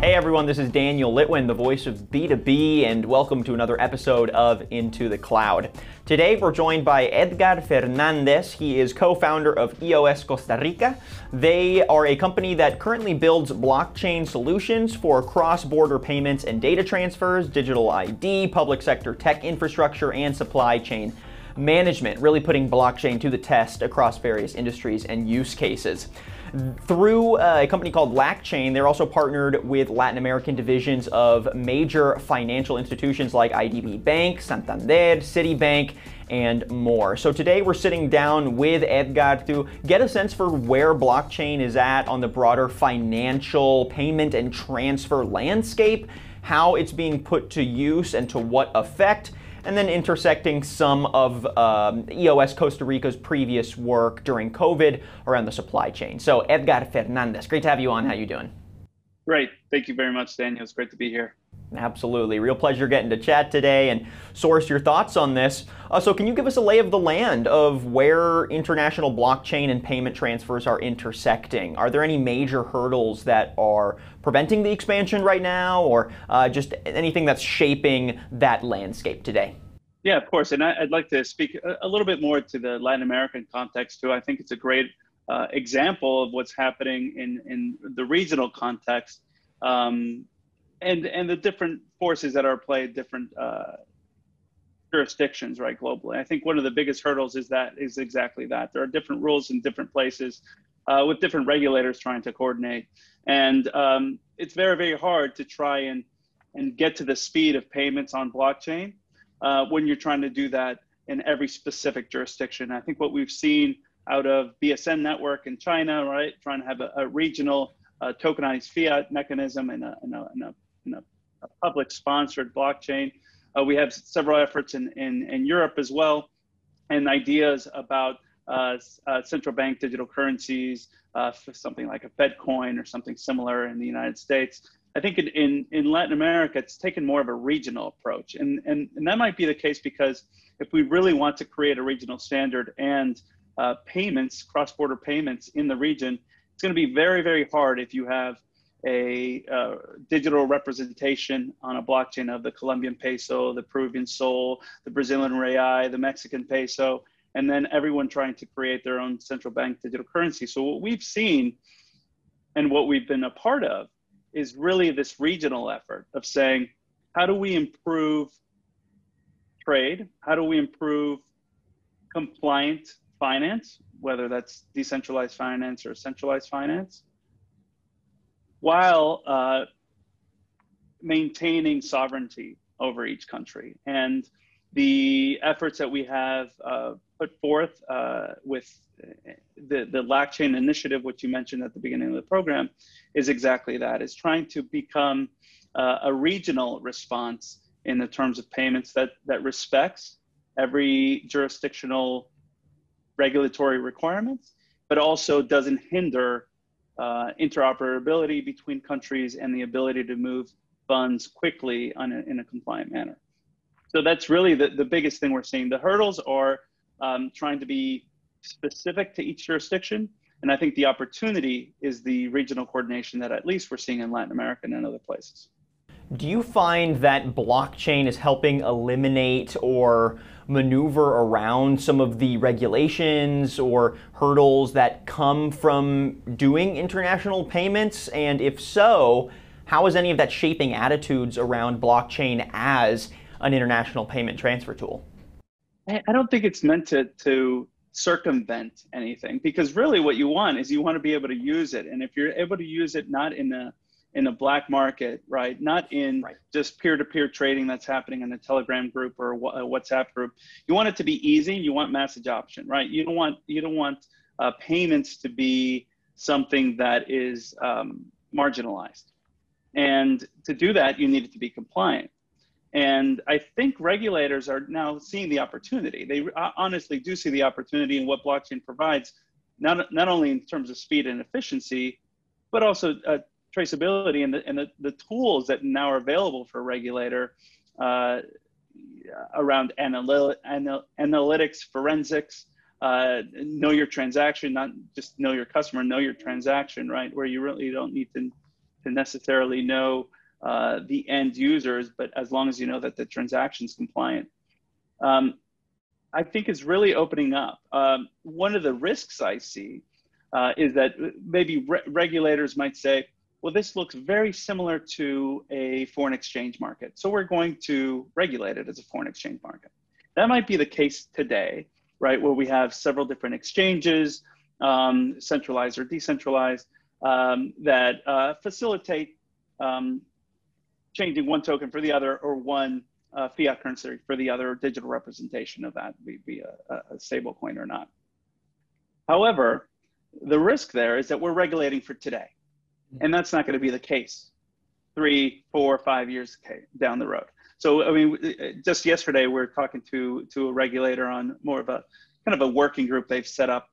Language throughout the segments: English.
Hey everyone, this is Daniel Litwin, the voice of B2B, and welcome to another episode of Into the Cloud. Today we're joined by Edgar Fernandez. He is co founder of EOS Costa Rica. They are a company that currently builds blockchain solutions for cross border payments and data transfers, digital ID, public sector tech infrastructure, and supply chain management, really putting blockchain to the test across various industries and use cases. Through uh, a company called LACchain, they're also partnered with Latin American divisions of major financial institutions like IDB Bank, Santander, Citibank, and more. So today we're sitting down with Edgar to get a sense for where blockchain is at on the broader financial payment and transfer landscape, how it's being put to use and to what effect, and then intersecting some of um, EOS Costa Rica's previous work during COVID around the supply chain. So Edgar Fernandez, great to have you on. How you doing? Great. Thank you very much, Daniel. It's great to be here. Absolutely. Real pleasure getting to chat today and source your thoughts on this. Uh, so, can you give us a lay of the land of where international blockchain and payment transfers are intersecting? Are there any major hurdles that are preventing the expansion right now, or uh, just anything that's shaping that landscape today? Yeah, of course. And I, would like to speak a, little bit more to the Latin American context, too. I think it's a great uh, example of what's happening in, in the regional context. Um, and and the different forces that are played different uh, jurisdictions right globally. I think one of the biggest hurdles is that is exactly that. There are different rules in different places uh, with different regulators trying to coordinate. And um, it's very very hard to try and and get to the speed of payments on blockchain uh, when you're trying to do that in every specific jurisdiction. I think what we've seen out of bsn network in china right trying to have a, a regional uh, tokenized fiat mechanism and a, and a, and a a public sponsored blockchain. Uh, we have several efforts in, in, in Europe as well, and ideas about uh, uh, central bank digital currencies, uh, something like a Fed coin or something similar in the United States. I think in, in, in, Latin America, it's taken more of a regional approach. And, and, and that might be the case because if we really want to create a regional standard and uh, payments, cross border payments in the region, it's going to be very, very hard if you have a uh, digital representation on a blockchain of the Colombian peso, the Peruvian sol, the Brazilian real, the Mexican peso, and then everyone trying to create their own central bank digital currency. So what we've seen and what we've been a part of is really this regional effort of saying, how do we improve trade? How do we improve compliant finance, whether that's decentralized finance or centralized finance? While uh, maintaining sovereignty over each country. And the efforts that we have uh, put forth uh, with the, the LACchain initiative, which you mentioned at the beginning of the program, is exactly that, is trying to become uh, a regional response in the terms of payments that, that respects every jurisdictional regulatory requirements, but also doesn't hinder uh, interoperability between countries and the ability to move funds quickly a, in a compliant manner. So that's really the, the biggest thing we're seeing. The hurdles are um, trying to be specific to each jurisdiction. And I think the opportunity is the regional coordination that at least we're seeing in Latin America and in other places. Do you find that blockchain is helping eliminate or maneuver around some of the regulations or hurdles that come from doing international payments? And if so, how is any of that shaping attitudes around blockchain as an international payment transfer tool? I don't think it's meant to, to circumvent anything because really what you want is you want to be able to use it. And if you're able to use it not in a in a black market, right? Not in right. just peer-to-peer trading that's happening in a Telegram group or a WhatsApp group. You want it to be easy. You want mass adoption, right? You don't want you don't want uh, payments to be something that is um, marginalized. And to do that, you need it to be compliant. And I think regulators are now seeing the opportunity. They uh, honestly do see the opportunity in what blockchain provides, not, not only in terms of speed and efficiency, but also uh, traceability and the, and the, the tools that now are available for a regulator uh, around analy- anal- analytics, forensics, uh, know your transaction, not just know your customer, know your transaction, right? Where you really don't need to to necessarily know uh, the end users, but as long as you know that the transaction's compliant. Um, I think is really opening up. Um, one of the risks I see uh, is that maybe re- regulators might say, well, this looks very similar to a foreign exchange market. So we're going to regulate it as a foreign exchange market. That might be the case today, right? Where we have several different exchanges, um, centralized or decentralized, um, that uh, facilitate um, changing one token for the other or one uh, fiat currency for the other digital representation of that, be, be a, a stable coin or not. However, the risk there is that we're regulating for today. And that's not going to be the case three, four, five years down the road. So, I mean, just yesterday we are talking to to a regulator on more of a kind of a working group they've set up,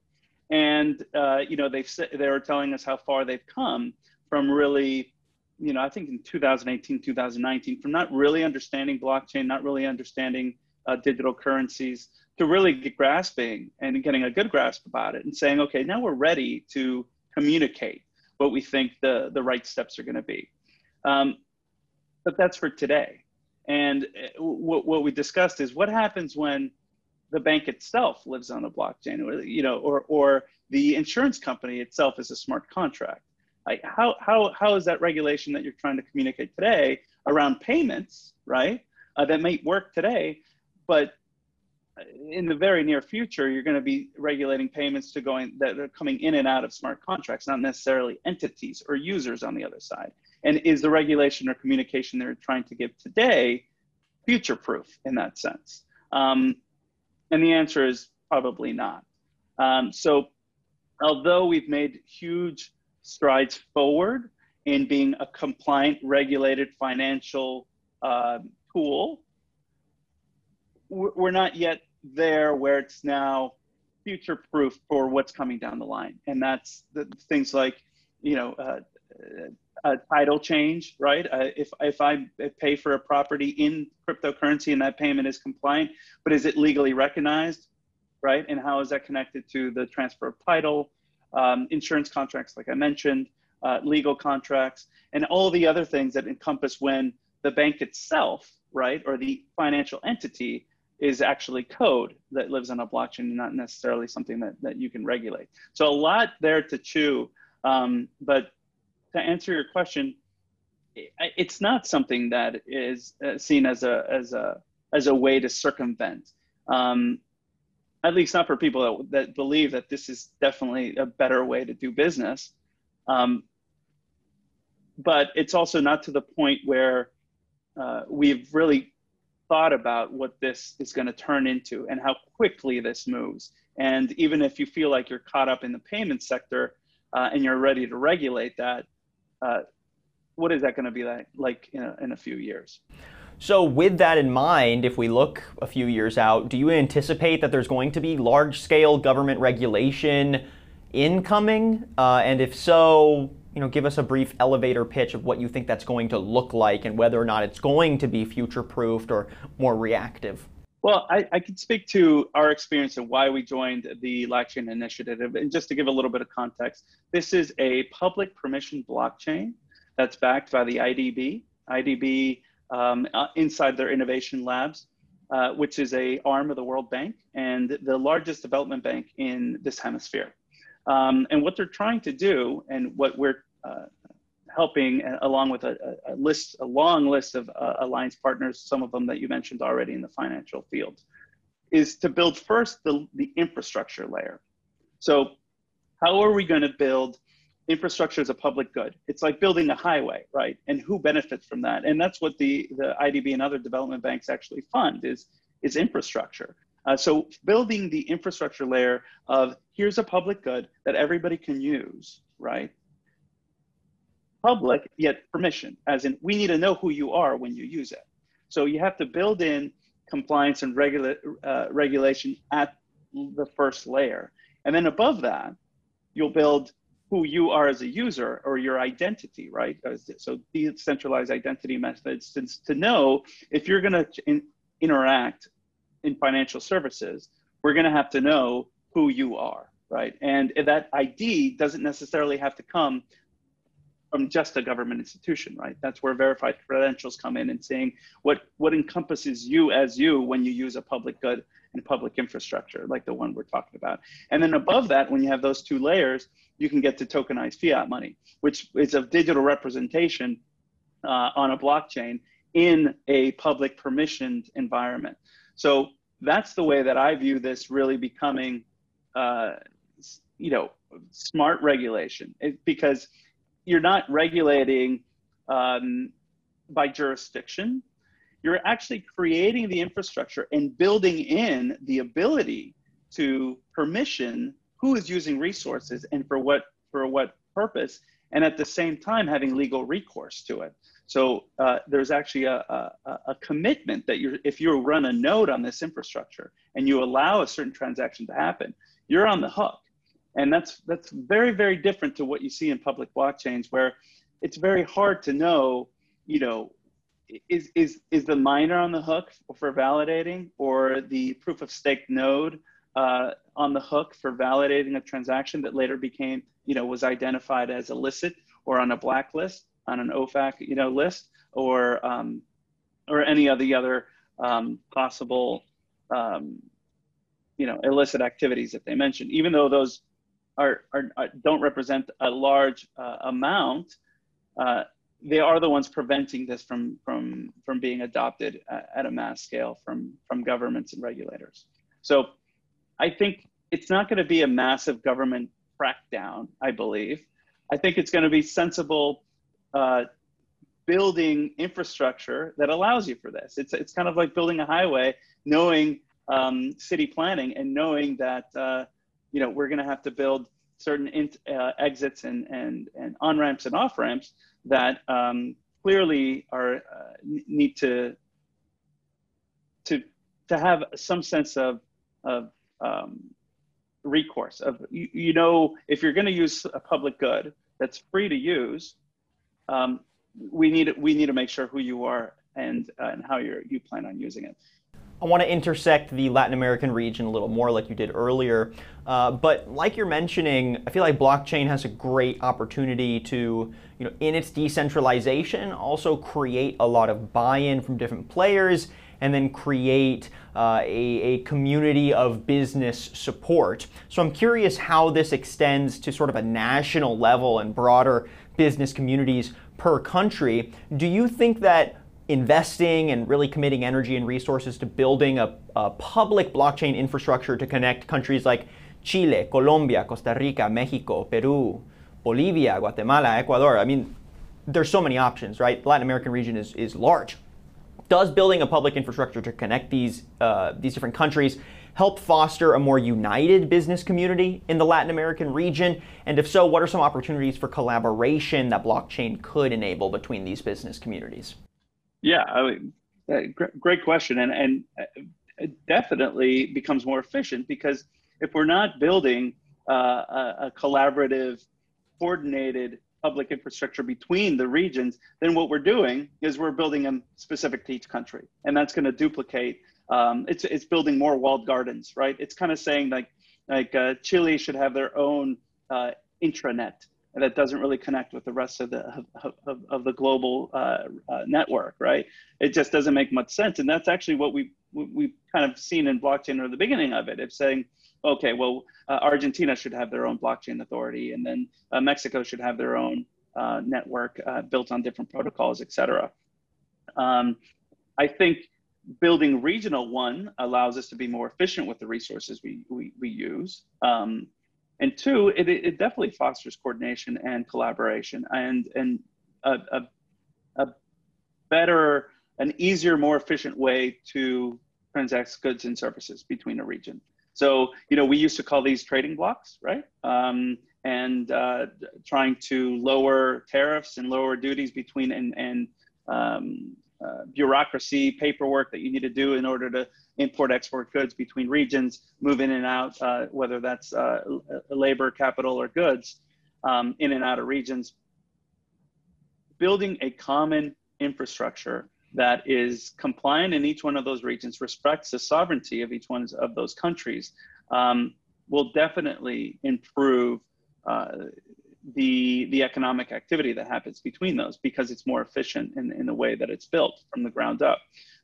and uh, you know they've they were telling us how far they've come from really, you know, I think in 2018, 2019, from not really understanding blockchain, not really understanding uh, digital currencies, to really grasping and getting a good grasp about it, and saying, okay, now we're ready to communicate what we think the, the right steps are going to be. Um, but that's for today. And uh, what, what we discussed is what happens when the bank itself lives on a blockchain, or you know, or or the insurance company itself is a smart contract. Like how how how is that regulation that you're trying to communicate today around payments, right? Uh, that might work today, but in the very near future, you're going to be regulating payments to going that are coming in and out of smart contracts, not necessarily entities or users on the other side. And is the regulation or communication they're trying to give today future proof in that sense? Um, and the answer is probably not. Um, so, although we've made huge strides forward in being a compliant, regulated financial uh, tool, we're not yet there where it's now future proof for what's coming down the line. And that's the things like, you know, uh, a title change, right? Uh, if, if I pay for a property in cryptocurrency and that payment is compliant, but is it legally recognized, right? And how is that connected to the transfer of title, um, insurance contracts, like I mentioned, uh, legal contracts, and all the other things that encompass when the bank itself, right, or the financial entity is actually code that lives on a blockchain, not necessarily something that, that you can regulate. So a lot there to chew. Um, but to answer your question, it's not something that is uh, seen as a as a as a way to circumvent. Um, at least not for people that, that believe that this is definitely a better way to do business. Um, but it's also not to the point where uh, we've really thought about what this is going to turn into and how quickly this moves. And even if you feel like you're caught up in the payment sector uh, and you're ready to regulate that, uh, what is that going to be like, like in, a, in a few years? So, with that in mind, if we look a few years out, do you anticipate that there's going to be large scale government regulation incoming? Uh, and if so, you know, give us a brief elevator pitch of what you think that's going to look like and whether or not it's going to be future proofed or more reactive. Well, I, I, can speak to our experience and why we joined the LACChain initiative. And just to give a little bit of context, this is a public permission blockchain that's backed by the IDB. IDB um, uh, inside their innovation labs, uh, which is a arm of the World Bank and the largest development bank in this hemisphere. Um, and what they're trying to do, and what we're uh, helping uh, along with a, a, list, a long list of uh, alliance partners, some of them that you mentioned already in the financial field, is to build first the, the infrastructure layer. So how are we going to build infrastructure as a public good? It's like building a highway, right? And who benefits from that? And that's what the, the IDB and other development banks actually fund is, is infrastructure. Uh, so building the infrastructure layer of here's a public good that everybody can use, right? public yet permission, as in we need to know who you are when you use it. So you have to build in compliance and regula- uh, regulation at the first layer. And then above that, you'll build who you are as a user or your identity, right? So decentralized identity methods to, to know if you're going to in, interact in financial services, we're going to have to know who you are, right? And that ID doesn't necessarily have to come from just a government institution, right? That's where verified credentials come in and saying what what encompasses you as you when you use a public good and public infrastructure, like the one we're talking about. And then above that, when you have those two layers, you can get to tokenized fiat money, which is a digital representation uh, on a blockchain in a public permissioned environment. So that's the way that I view this really becoming, uh, you know, smart regulation it, because you're not regulating um, by jurisdiction. You're actually creating the infrastructure and building in the ability to permission who is using resources and for what for what purpose, and at the same time having legal recourse to it. So uh, there's actually a, a, a, commitment that you're, if you run a node on this infrastructure and you allow a certain transaction to happen, you're on the hook. And that's, that's very, very different to what you see in public blockchains where it's very hard to know, you know, is, is, is the miner on the hook for validating or the proof of stake node uh, on the hook for validating a transaction that later became, you know, was identified as illicit or on a blacklist? On an OFAC, you know, list or um, or any of the other um, possible, um, you know, illicit activities that they mentioned. Even though those are, are, are don't represent a large uh, amount, uh, they are the ones preventing this from from from being adopted at a mass scale from from governments and regulators. So, I think it's not going to be a massive government crackdown. I believe. I think it's going to be sensible uh, building infrastructure that allows you for this. It's, it's kind of like building a highway, knowing um, city planning and knowing that, uh, you know, we're going to have to build certain in, uh, exits and, and, and on ramps and off ramps that um, clearly are uh, need to, to, to have some sense of, of um, recourse of, you, you know, if you're going to use a public good that's free to use, um, we need we need to make sure who you are and uh, and how you you plan on using it. I want to intersect the Latin American region a little more, like you did earlier. Uh, but like you're mentioning, I feel like blockchain has a great opportunity to, you know, in its decentralization, also create a lot of buy-in from different players, and then create uh, a, a community of business support. So I'm curious how this extends to sort of a national level and broader business communities per country. Do you think that investing and really committing energy and resources to building a, a, public blockchain infrastructure to connect countries like Chile, Colombia, Costa Rica, Mexico, Peru, Bolivia, Guatemala, Ecuador. I mean, there's so many options, right? Latin American region is, is large. Does building a public infrastructure to connect these, uh, these different countries help foster a more united business community in the Latin American region? And if so, what are some opportunities for collaboration that blockchain could enable between these business communities? Yeah, I mean, uh, great question. And, and uh, it definitely becomes more efficient because if we're not building uh, a, a collaborative, coordinated public infrastructure between the regions, then what we're doing is we're building them specific to each country. And that's going to duplicate um, it's it's building more walled gardens, right? It's kind of saying like like uh, Chile should have their own uh, intranet that doesn't really connect with the rest of the of, of, of the global uh, uh, network, right? It just doesn't make much sense, and that's actually what we we've kind of seen in blockchain or the beginning of it. It's saying, okay, well, uh, Argentina should have their own blockchain authority, and then uh, Mexico should have their own network built on different protocols, et cetera. Um, I think building regional one allows us to be more efficient with the resources we, we, we use. Um, and two, it, it definitely fosters coordination and collaboration and, and a, a, a better, an easier, more efficient way to transact goods and services between a region. So, you know, we used to call these trading blocks, right? Um, and uh, trying to lower tariffs and lower duties between and, and um, uh, bureaucracy, paperwork that you need to do in order to import export goods between regions, move in and out, uh, whether that's uh, labor, capital, or goods, um, in and out of regions. Building a common infrastructure that is compliant in each one of those regions, respects the sovereignty of each one of those countries, um, will definitely improve uh, the the economic activity that happens between those because it's more efficient in, in the way that it's built from the ground up.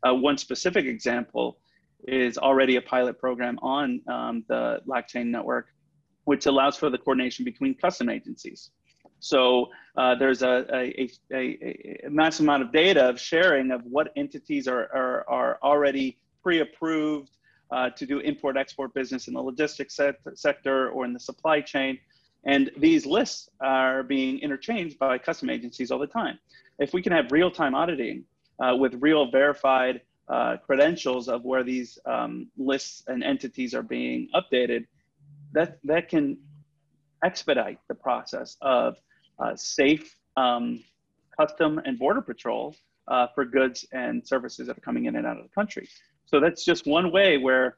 Uh, one specific example is already a pilot program on um, the LACChain network, which allows for the coordination between custom agencies. So uh, there's a, a, a, a, massive amount of data of sharing of what entities are, are, are already pre-approved uh, to do import-export business in the logistics sector or in the supply chain. And these lists are being interchanged by custom agencies all the time. If we can have real-time auditing uh, with real verified uh, credentials of where these um, lists and entities are being updated, that, that can expedite the process of uh, safe um, custom and border patrol uh, for goods and services that are coming in and out of the country. So that's just one way where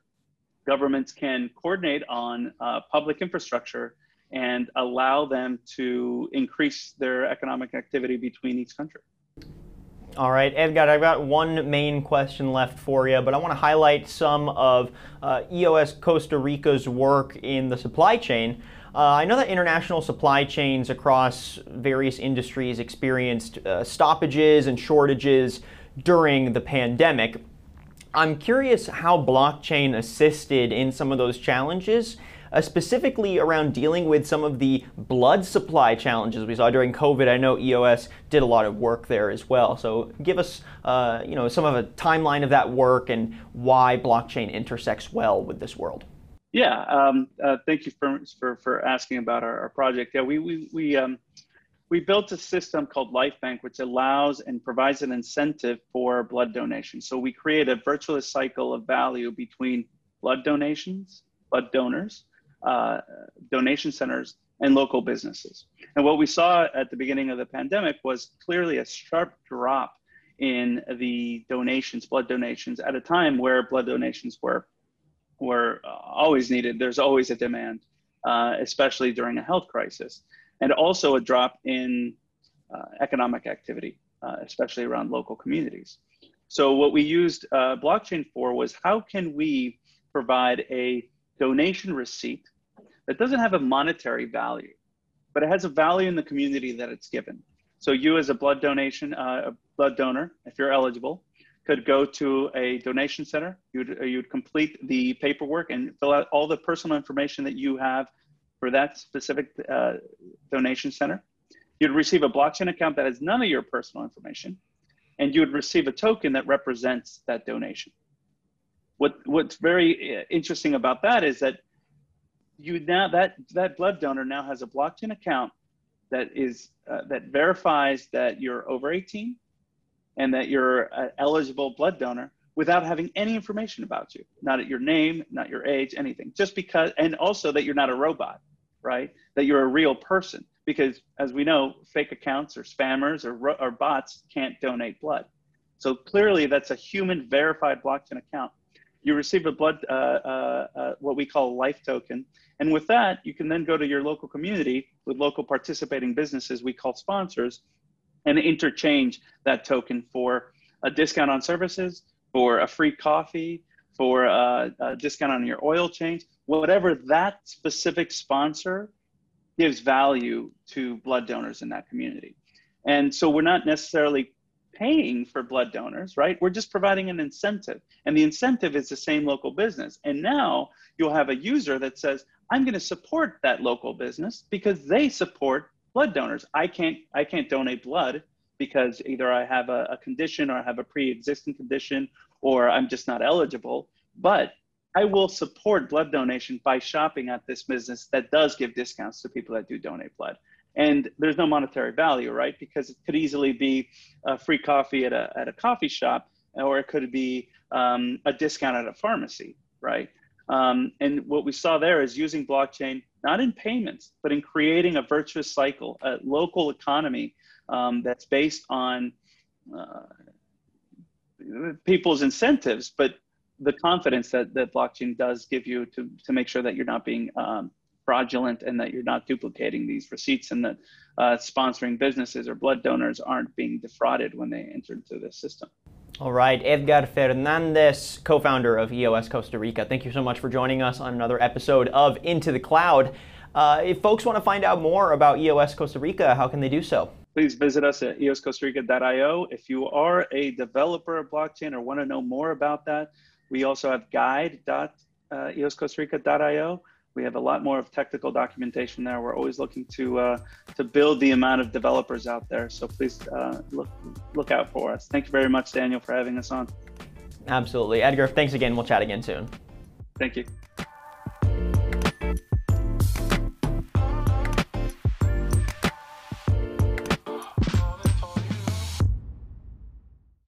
governments can coordinate on uh, public infrastructure and allow them to increase their economic activity between each country. All right, Edgar, I've got one main question left for you, but I want to highlight some of uh, EOS Costa Rica's work in the supply chain. Uh, I know that international supply chains across various industries experienced uh, stoppages and shortages during the pandemic. I'm curious how blockchain assisted in some of those challenges uh, specifically around dealing with some of the blood supply challenges we saw during COVID. I know EOS did a lot of work there as well. So give us, uh, you know, some of a timeline of that work and why blockchain intersects well with this world. Yeah, um, uh, thank you for, for, for asking about our, our project. Yeah, we, we, we, um, we built a system called LifeBank, which allows and provides an incentive for blood donation. So we create a virtuous cycle of value between blood donations, blood donors, uh, donation centers, and local businesses. And what we saw at the beginning of the pandemic was clearly a sharp drop in the donations, blood donations, at a time where blood donations were were always needed. There's always a demand, uh, especially during a health crisis, and also a drop in uh, economic activity, uh, especially around local communities. So what we used uh, blockchain for was how can we provide a donation receipt that doesn't have a monetary value, but it has a value in the community that it's given. So you as a blood donation, uh, a blood donor, if you're eligible, could go to a donation center. You'd, uh, you'd complete the paperwork and fill out all the personal information that you have for that specific uh, donation center. You'd receive a blockchain account that has none of your personal information, and you would receive a token that represents that donation. What, what's very uh, interesting about that is that you now that that blood donor now has a blockchain account that is uh, that verifies that you're over 18 and that you're an eligible blood donor without having any information about you not at your name not your age anything just because and also that you're not a robot right? That you're a real person because as we know fake accounts or spammers or, or bots can't donate blood. So clearly that's a human verified blockchain account you receive a blood, uh, uh, uh, what we call a life token. And with that, you can then go to your local community with local participating businesses we call sponsors and interchange that token for a discount on services, for a free coffee, for a, a discount on your oil change, whatever that specific sponsor gives value to blood donors in that community. And so we're not necessarily paying for blood donors, right? We're just providing an incentive. And the incentive is the same local business. And now you'll have a user that says, I'm going to support that local business because they support blood donors. I can't I can't donate blood because either I have a, a condition or I have a pre-existing condition or I'm just not eligible. But I will support blood donation by shopping at this business that does give discounts to people that do donate blood and there's no monetary value, right? Because it could easily be a free coffee at a, at a coffee shop, or it could be um, a discount at a pharmacy, right? Um, and what we saw there is using blockchain, not in payments, but in creating a virtuous cycle, a local economy um, that's based on uh, people's incentives, but the confidence that, that blockchain does give you to, to make sure that you're not being um, fraudulent and that you're not duplicating these receipts and that uh, sponsoring businesses or blood donors aren't being defrauded when they enter into this system. All right, Edgar Fernandez, co founder of EOS Costa Rica, thank you so much for joining us on another episode of Into the Cloud. Uh, if folks want to find out more about EOS Costa Rica, how can they do so? Please visit us at eoscostarica.io. If you are a developer of blockchain or want to know more about that, we also have guide.eoscostarica.io. We have a lot more of technical documentation there. We're always looking to uh, to build the amount of developers out there. So please uh, look look out for us. Thank you very much, Daniel, for having us on. Absolutely, Edgar. Thanks again. We'll chat again soon. Thank you.